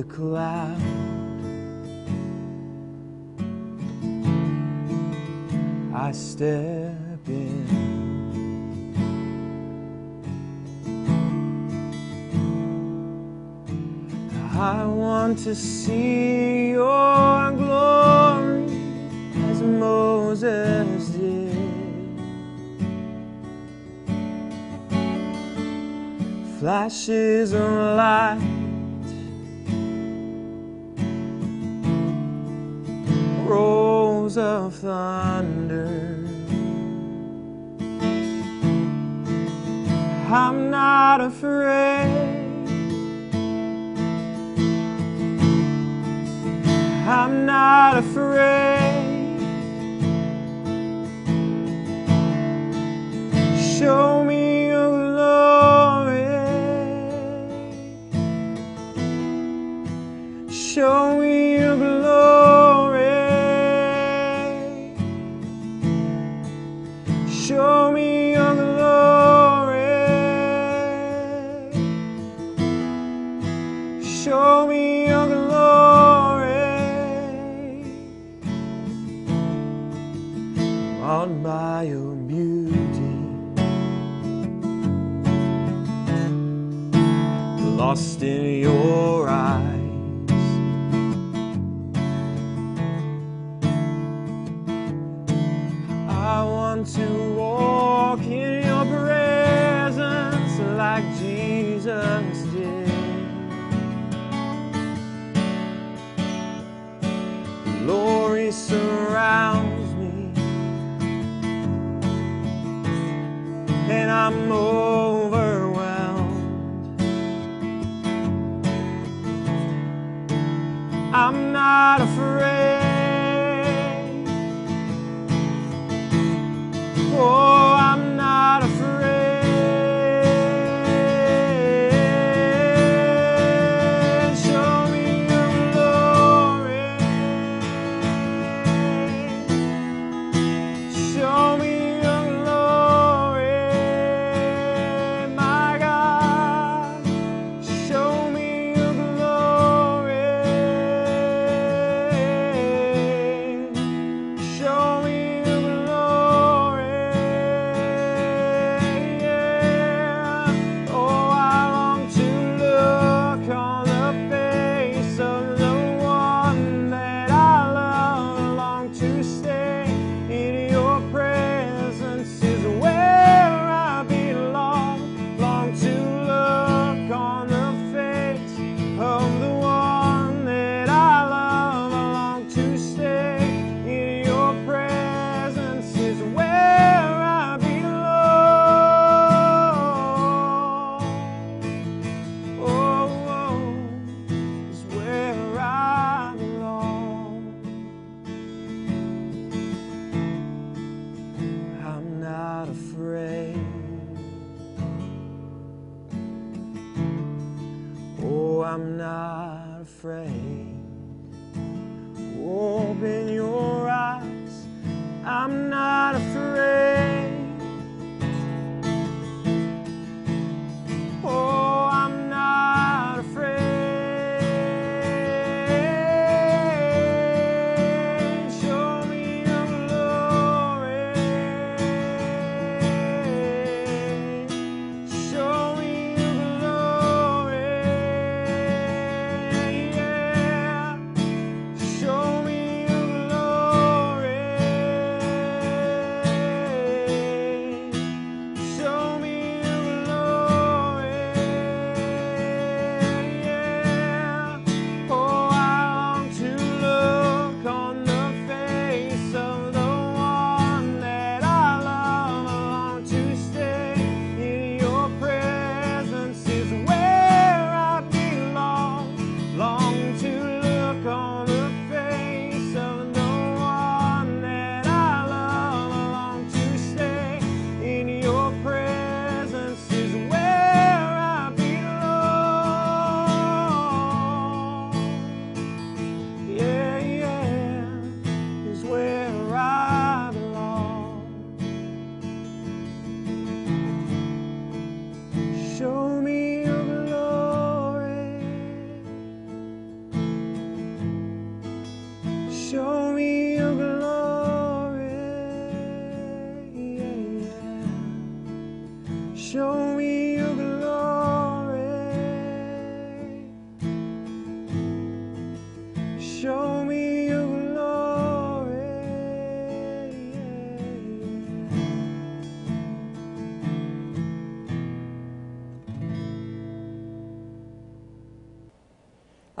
the cloud. I step in. I want to see your glory as Moses did. Flashes of light thunder. I'm not afraid. I'm not afraid. Show me your glory. Show show me your glory. On by your beauty. Lost in your eyes.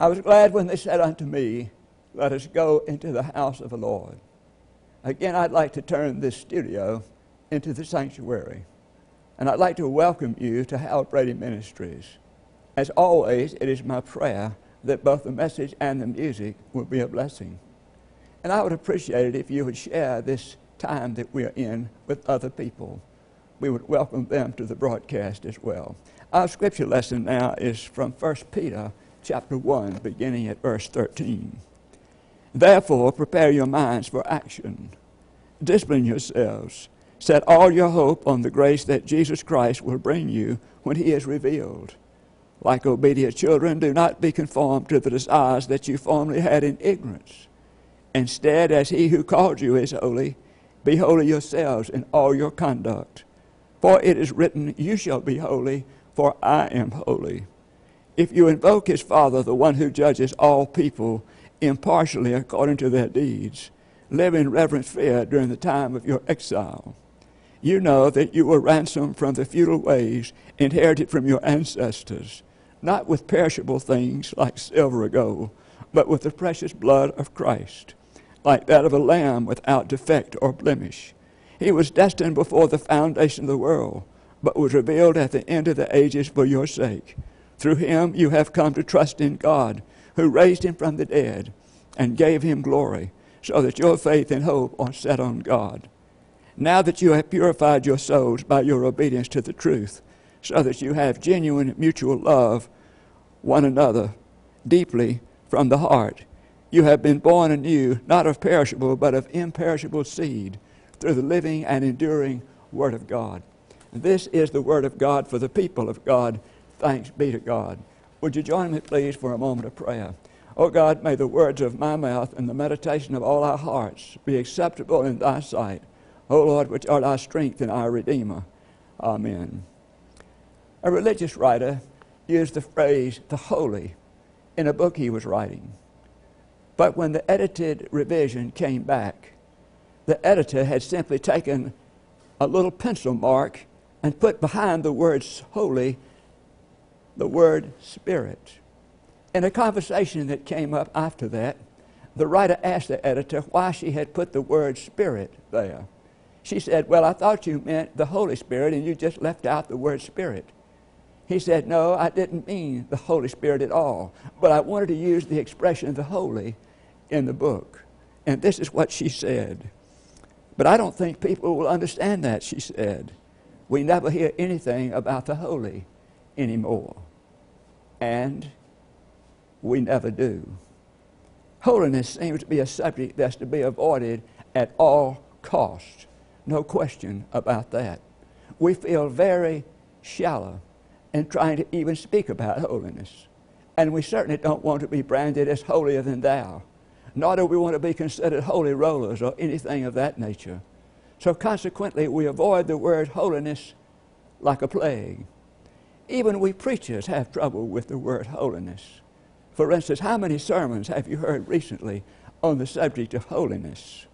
I was glad when they said unto me, Let us go into the house of the Lord. Again, I'd like to turn this studio into the sanctuary. And I'd like to welcome you to Hal Brady Ministries. As always, it is my prayer that both the message and the music will be a blessing. And I would appreciate it if you would share this time that we are in with other people. We would welcome them to the broadcast as well. Our scripture lesson now is from 1 Peter chapter 1, beginning at verse 13. Therefore, prepare your minds for action. Discipline yourselves. Set all your hope on the grace that Jesus Christ will bring you when he is revealed. Like obedient children, do not be conformed to the desires that you formerly had in ignorance. Instead, as he who called you is holy, be holy yourselves in all your conduct. For it is written, You shall be holy, for I am holy. If you invoke his Father, the one who judges all people impartially according to their deeds, live in reverent fear during the time of your exile. You know that you were ransomed from the futile ways inherited from your ancestors, not with perishable things like silver or gold, but with the precious blood of Christ, like that of a lamb without defect or blemish. He was destined before the foundation of the world, but was revealed at the end of the ages for your sake. Through him you have come to trust in God, who raised him from the dead and gave him glory, so that your faith and hope are set on God. Now that you have purified your souls by your obedience to the truth, so that you have genuine mutual love one another deeply from the heart, you have been born anew, not of perishable, but of imperishable seed, through the living and enduring Word of God. This is the Word of God for the people of God Thanks be to God. Would you join me, please, for a moment of prayer? Oh God, may the words of my mouth and the meditation of all our hearts be acceptable in thy sight. O Lord, which art our strength and our Redeemer. Amen. A religious writer used the phrase the holy in a book he was writing. But when the edited revision came back, the editor had simply taken a little pencil mark and put behind the words holy the word spirit. In a conversation that came up after that, the writer asked the editor why she had put the word spirit there. She said, Well, I thought you meant the Holy Spirit and you just left out the word spirit. He said, No, I didn't mean the Holy Spirit at all, but I wanted to use the expression the holy in the book. And this is what she said. But I don't think people will understand that, she said. We never hear anything about the holy anymore. And we never do. Holiness seems to be a subject that's to be avoided at all costs. No question about that. We feel very shallow in trying to even speak about holiness. And we certainly don't want to be branded as holier than thou. Nor do we want to be considered holy rollers or anything of that nature. So consequently, we avoid the word holiness like a plague. Even we preachers have trouble with the word holiness. For instance, how many sermons have you heard recently on the subject of holiness?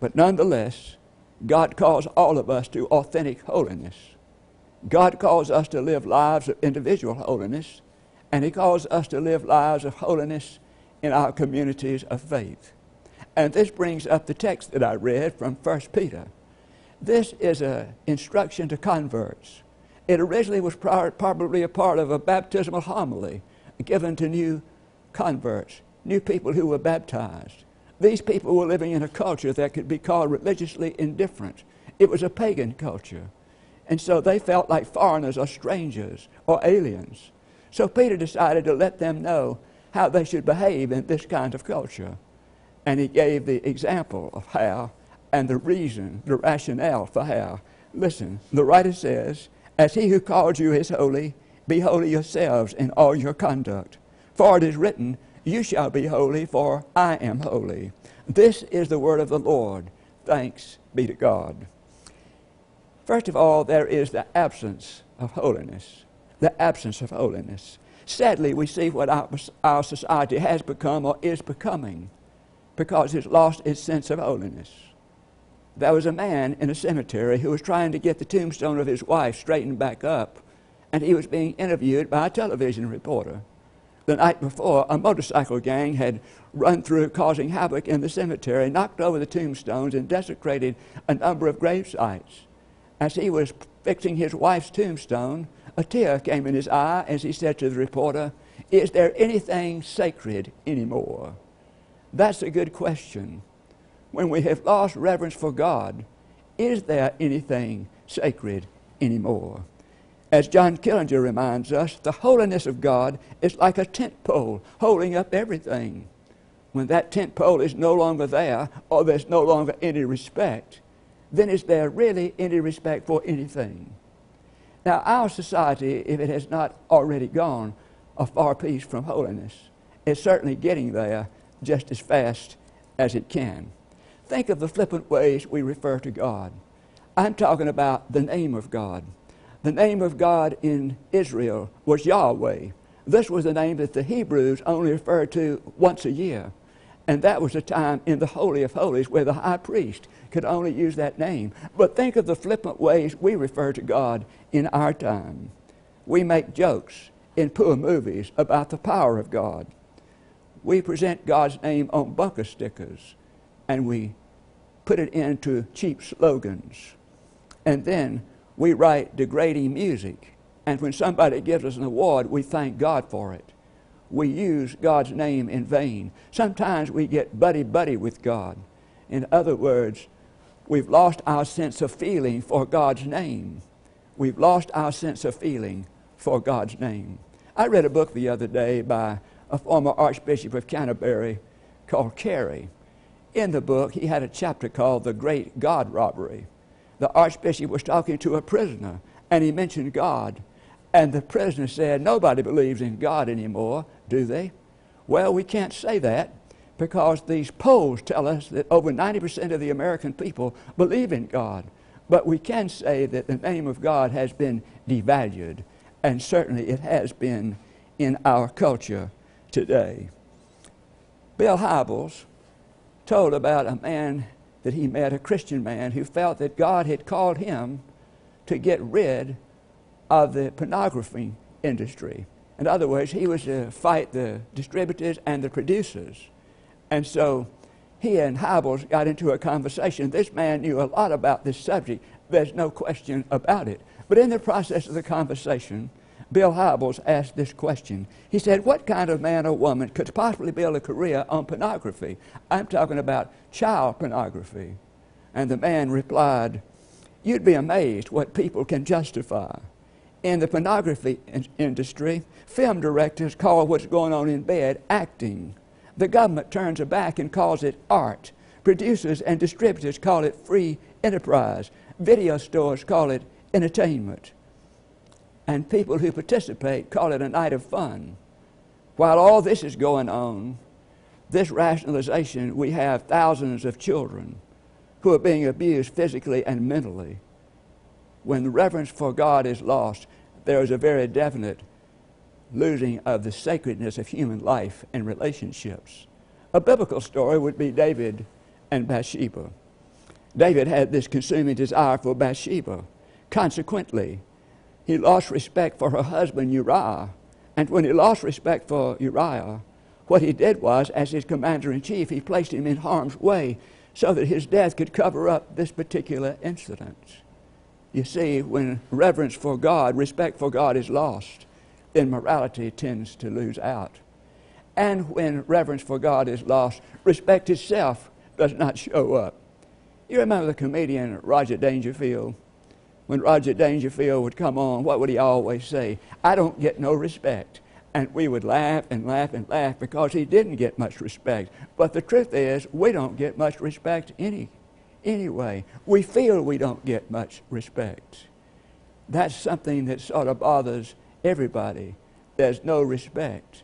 But nonetheless, God calls all of us to authentic holiness. God calls us to live lives of individual holiness, and He calls us to live lives of holiness in our communities of faith. And this brings up the text that I read from 1 Peter. This is an instruction to converts. It originally was probably a part of a baptismal homily given to new converts, new people who were baptized. These people were living in a culture that could be called religiously indifferent. It was a pagan culture. And so they felt like foreigners or strangers or aliens. So Peter decided to let them know how they should behave in this kind of culture. And he gave the example of how and the reason, the rationale for how. Listen, the writer says, as he who called you is holy, be holy yourselves in all your conduct. For it is written, You shall be holy, for I am holy. This is the word of the Lord. Thanks be to God. First of all, there is the absence of holiness. The absence of holiness. Sadly, we see what our, our society has become or is becoming because it's lost its sense of holiness there was a man in a cemetery who was trying to get the tombstone of his wife straightened back up, and he was being interviewed by a television reporter. The night before, a motorcycle gang had run through, causing havoc in the cemetery, knocked over the tombstones, and desecrated a number of grave sites. As he was fixing his wife's tombstone, a tear came in his eye as he said to the reporter, Is there anything sacred anymore? That's a good question. When we have lost reverence for God, is there anything sacred anymore? As John Killinger reminds us, the holiness of God is like a tent pole holding up everything. When that tent pole is no longer there, or there's no longer any respect, then is there really any respect for anything? Now, our society, if it has not already gone a far piece from holiness, is certainly getting there just as fast as it can. Think of the flippant ways we refer to God. I'm talking about the name of God. The name of God in Israel was Yahweh. This was the name that the Hebrews only referred to once a year. And that was a time in the Holy of Holies where the high priest could only use that name. But think of the flippant ways we refer to God in our time. We make jokes in poor movies about the power of God. We present God's name on bumper stickers and we put it into cheap slogans. And then we write degrading music. And when somebody gives us an award, we thank God for it. We use God's name in vain. Sometimes we get buddy buddy with God. In other words, we've lost our sense of feeling for God's name. We've lost our sense of feeling for God's name. I read a book the other day by a former Archbishop of Canterbury called Carey. In the book, he had a chapter called The Great God Robbery the archbishop was talking to a prisoner and he mentioned God. And the prisoner said, Nobody believes in God anymore, do they? Well, we can't say that because these polls tell us that over 90% of the American people believe in God. But we can say that the name of God has been devalued, and certainly it has been in our culture today. Bill Hybels told about a man that he met a Christian man who felt that God had called him to get rid of the pornography industry. In other words, he was to fight the distributors and the producers. And so he and Hybels got into a conversation. This man knew a lot about this subject. There's no question about it. But in the process of the conversation, Bill Hybels asked this question. He said, What kind of man or woman could possibly build a career on pornography? I'm talking about child pornography. And the man replied, You'd be amazed what people can justify. In the pornography in- industry, film directors call what's going on in bed acting. The government turns a back and calls it art. Producers and distributors call it free enterprise. Video stores call it entertainment and people who participate call it a night of fun. While all this is going on, this rationalization, we have thousands of children who are being abused physically and mentally. When reverence for God is lost, there is a very definite losing of the sacredness of human life and relationships. A biblical story would be David and Bathsheba. David had this consuming desire for Bathsheba. Consequently, he lost respect for her husband Uriah. And when he lost respect for Uriah, what he did was, as his commander in chief, he placed him in harm's way so that his death could cover up this particular incident. You see, when reverence for God, respect for God is lost, then morality tends to lose out. And when reverence for God is lost, respect itself does not show up. You remember the comedian Roger Dangerfield? When Roger Dangerfield would come on, what would he always say? I don't get no respect. And we would laugh and laugh and laugh because he didn't get much respect. But the truth is, we don't get much respect any, anyway. We feel we don't get much respect. That's something that sort of bothers everybody. There's no respect.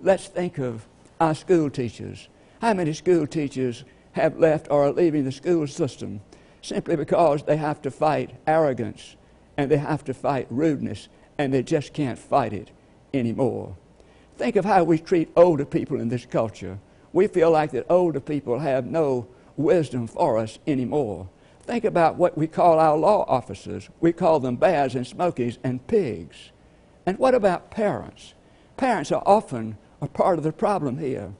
Let's think of our school teachers. How many school teachers have left or are leaving the school system simply because they have to fight arrogance and they have to fight rudeness and they just can't fight it anymore. Think of how we treat older people in this culture. We feel like that older people have no wisdom for us anymore. Think about what we call our law officers. We call them bears and smokies and pigs. And what about parents? Parents are often a part of the problem here.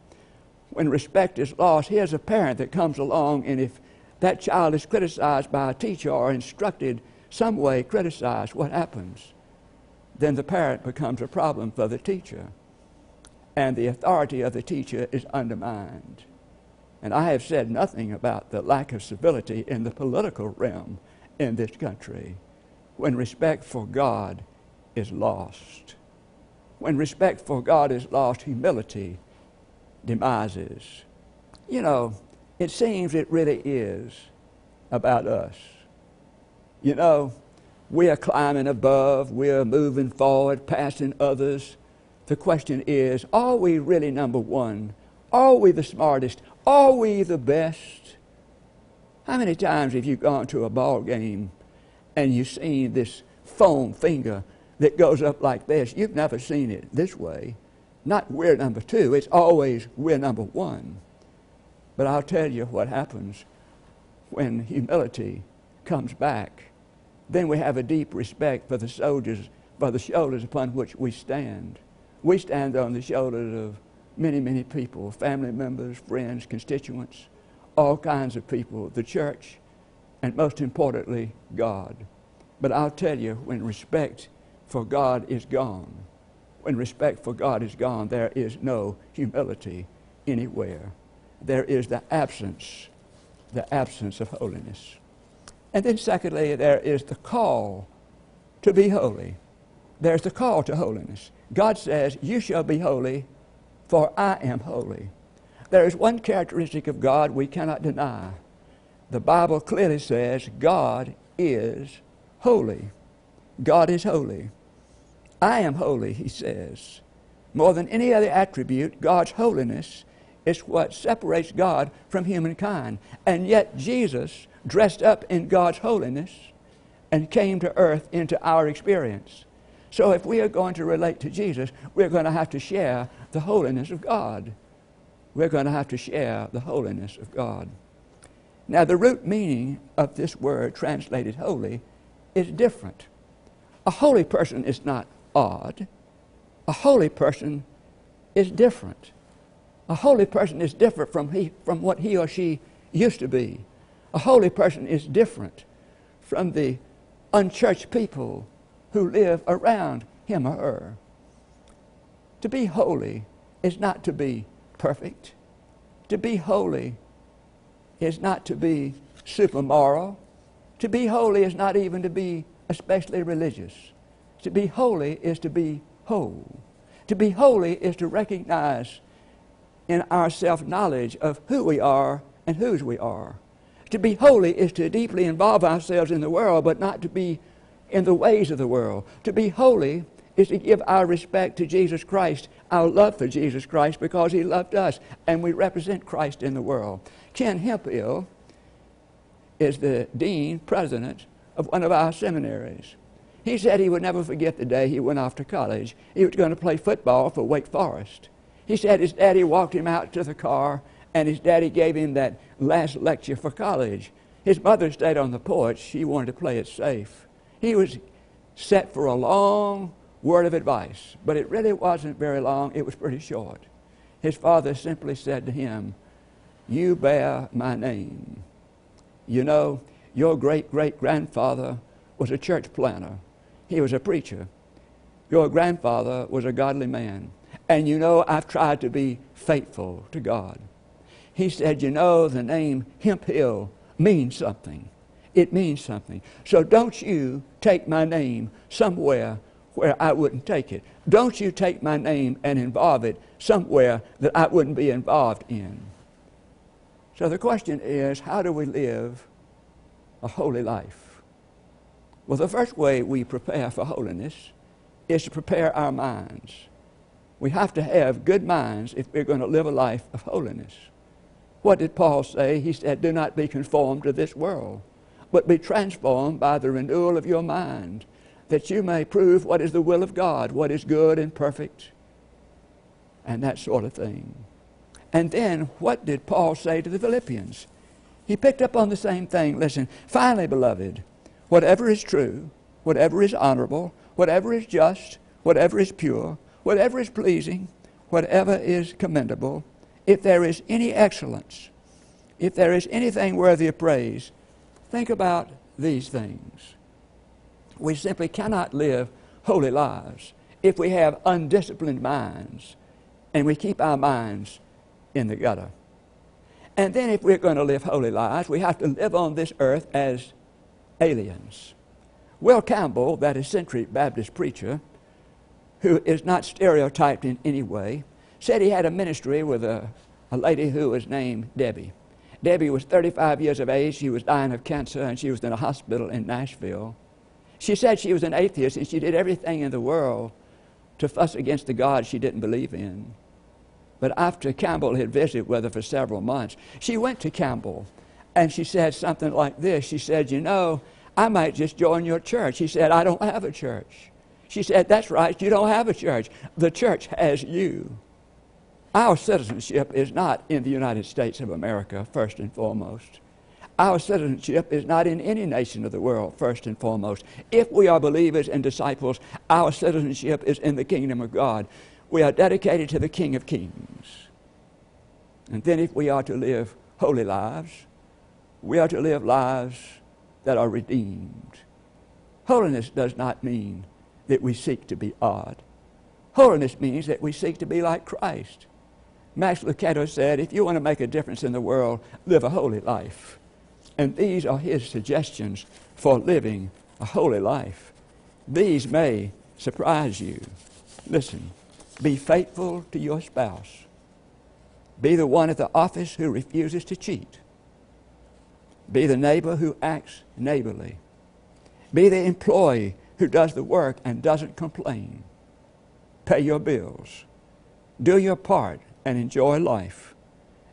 When respect is lost, here's a parent that comes along, and if that child is criticized by a teacher or instructed some way criticized, what happens? Then the parent becomes a problem for the teacher, and the authority of the teacher is undermined. And I have said nothing about the lack of civility in the political realm in this country when respect for God is lost. When respect for God is lost, humility demises. You know, it seems it really is about us. You know, we are climbing above, we are moving forward, passing others. The question is are we really number one? Are we the smartest? Are we the best? How many times have you gone to a ball game and you've seen this foam finger that goes up like this? You've never seen it this way. Not we're number two, it's always we're number one. But I'll tell you what happens when humility comes back. Then we have a deep respect for the soldiers, for the shoulders upon which we stand. We stand on the shoulders of many, many people family members, friends, constituents, all kinds of people, the church, and most importantly, God. But I'll tell you, when respect for God is gone, when respect for God is gone, there is no humility anywhere. There is the absence, the absence of holiness. And then, secondly, there is the call to be holy. There's the call to holiness. God says, You shall be holy for I am holy. There is one characteristic of God we cannot deny. The Bible clearly says God is holy. God is holy. I am holy, he says. More than any other attribute, God's holiness is what separates God from humankind. And yet, Jesus dressed up in God's holiness and came to earth into our experience. So, if we are going to relate to Jesus, we're going to have to share the holiness of God. We're going to have to share the holiness of God. Now, the root meaning of this word translated holy is different. A holy person is not odd. A holy person is different. A holy person is different from, he, from what he or she used to be. A holy person is different from the unchurched people who live around him or her. To be holy is not to be perfect. To be holy is not to be super moral. To be holy is not even to be especially religious. To be holy is to be whole. To be holy is to recognize in our self knowledge of who we are and whose we are. To be holy is to deeply involve ourselves in the world, but not to be in the ways of the world. To be holy is to give our respect to Jesus Christ, our love for Jesus Christ, because He loved us, and we represent Christ in the world. Ken Hemphill is the dean, president of one of our seminaries. He said he would never forget the day he went off to college. He was going to play football for Wake Forest. He said his daddy walked him out to the car, and his daddy gave him that last lecture for college. His mother stayed on the porch. She wanted to play it safe. He was set for a long word of advice, but it really wasn't very long. It was pretty short. His father simply said to him, You bear my name. You know, your great great grandfather was a church planter, he was a preacher. Your grandfather was a godly man. And you know, I've tried to be faithful to God. He said, You know, the name Hemphill means something it means something. So don't you take my name somewhere where I wouldn't take it. Don't you take my name and involve it somewhere that I wouldn't be involved in. So the question is how do we live a holy life? Well, the first way we prepare for holiness is to prepare our minds. We have to have good minds if we're going to live a life of holiness. What did Paul say? He said, Do not be conformed to this world but be transformed by the renewal of your mind, that you may prove what is the will of God, what is good and perfect, and that sort of thing. And then, what did Paul say to the Philippians? He picked up on the same thing. Listen, finally, beloved, whatever is true, whatever is honorable, whatever is just, whatever is pure, whatever is pleasing, whatever is commendable, if there is any excellence, if there is anything worthy of praise, think about these things. We simply cannot live holy lives if we have undisciplined minds and we keep our minds in the gutter. And then, if we're going to live holy lives, we have to live on this earth as aliens. Will Campbell, that eccentric Baptist preacher, who is not stereotyped in any way, said he had a ministry with a, a lady who was named Debbie. Debbie was 35 years of age. She was dying of cancer, and she was in a hospital in Nashville. She said she was an atheist, and she did everything in the world to fuss against the God she didn't believe in. But after Campbell had visited with her for several months, she went to Campbell and she said something like this. She said, You know, I might just join your church. He said, I don't have a church. She said, That's right, you don't have a church. The church has you. Our citizenship is not in the United States of America, first and foremost. Our citizenship is not in any nation of the world, first and foremost. If we are believers and disciples, our citizenship is in the kingdom of God we are dedicated to the King of Kings. And then, if we are to live holy lives, we are to live lives that are redeemed. Holiness does not mean that we seek to be odd. Holiness means that we seek to be like Christ. Max Lucado said, if you want to make a difference in the world, live a holy life. And these are his suggestions for living a holy life. These may surprise you. Listen. Be faithful to your spouse. Be the one at the office who refuses to cheat. Be the neighbor who acts neighborly. Be the employee who does the work and doesn't complain. Pay your bills. Do your part and enjoy life.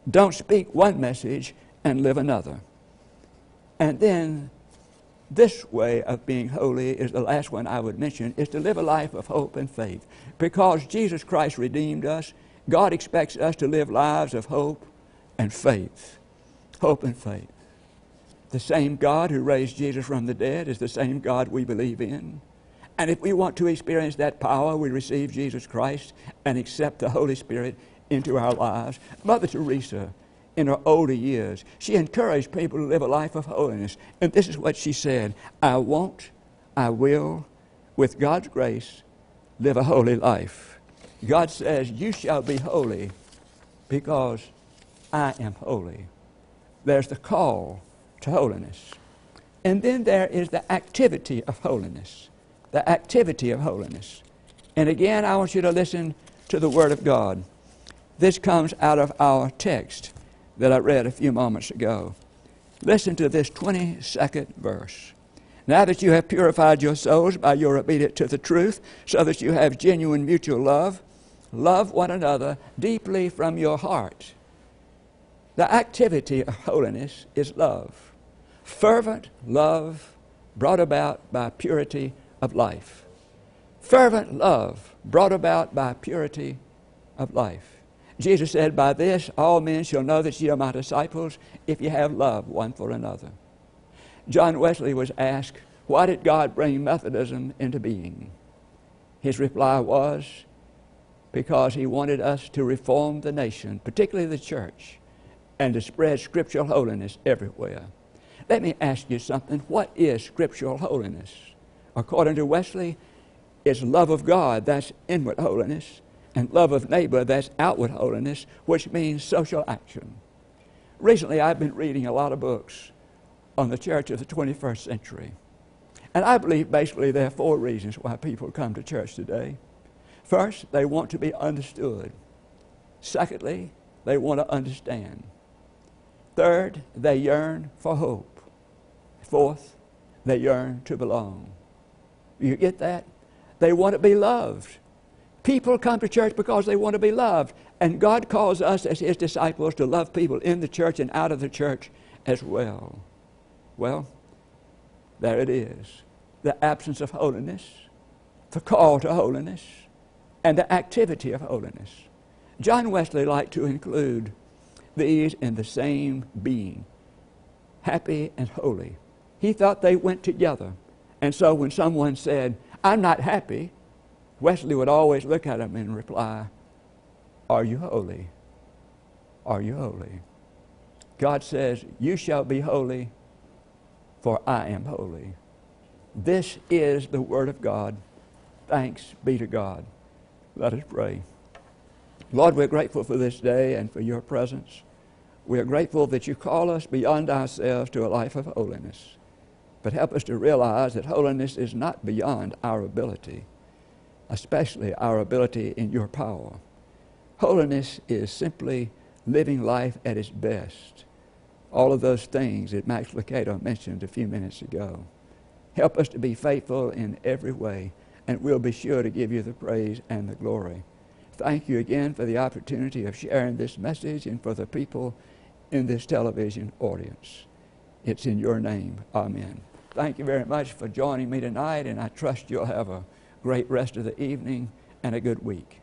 Don't speak one message and live another. And then this way of being holy is the last one I would mention, is to live a life of hope and faith. Because Jesus Christ redeemed us, God expects us to live lives of hope and faith. Hope and faith. The same God who raised Jesus from the dead is the same God we believe in. And if we want to experience that power, we receive Jesus Christ and accept the Holy Spirit into our lives. Mother Teresa in her older years, she encouraged people to live a life of holiness. And this is what she said I won't, I will, with God's grace, live a holy life. God says, You shall be holy because I am holy. There's the call to holiness. And then there is the activity of holiness. The activity of holiness. And again, I want you to listen to the Word of God. This comes out of our text that I read a few moments ago. Listen to this 22nd verse. Now that you have purified your souls by your obedience to the truth, so that you have genuine mutual love, love one another deeply from your heart. The activity of holiness is love. Fervent love brought about by purity of life. Fervent love brought about by purity of life. Jesus said, By this all men shall know that ye are my disciples if ye have love one for another. John Wesley was asked, Why did God bring Methodism into being? His reply was, Because he wanted us to reform the nation, particularly the church, and to spread scriptural holiness everywhere. Let me ask you something. What is scriptural holiness? According to Wesley, it's love of God, that's inward holiness and love of neighbor, that's outward holiness, which means social action. Recently, I've been reading a lot of books on the church of the 21st century. And I believe basically there are four reasons why people come to church today. First, they want to be understood. Secondly, they want to understand. Third, they yearn for hope. Fourth, they yearn to belong. You get that? They want to be loved. People come to church because they want to be loved. And God calls us as His disciples to love people in the church and out of the church as well. Well, there it is the absence of holiness, the call to holiness, and the activity of holiness. John Wesley liked to include these in the same being happy and holy. He thought they went together. And so when someone said, I'm not happy, Wesley would always look at him and reply, Are you holy? Are you holy? God says, You shall be holy, for I am holy. This is the Word of God. Thanks be to God. Let us pray. Lord, we're grateful for this day and for your presence. We are grateful that you call us beyond ourselves to a life of holiness. But help us to realize that holiness is not beyond our ability, especially our ability in your power. Holiness is simply living life at its best. All of those things that Max Lucado mentioned a few minutes ago. Help us to be faithful in every way, and we'll be sure to give you the praise and the glory. Thank you again for the opportunity of sharing this message and for the people in this television audience. It's in your name. Amen. Thank you very much for joining me tonight, and I trust you'll have a great rest of the evening and a good week.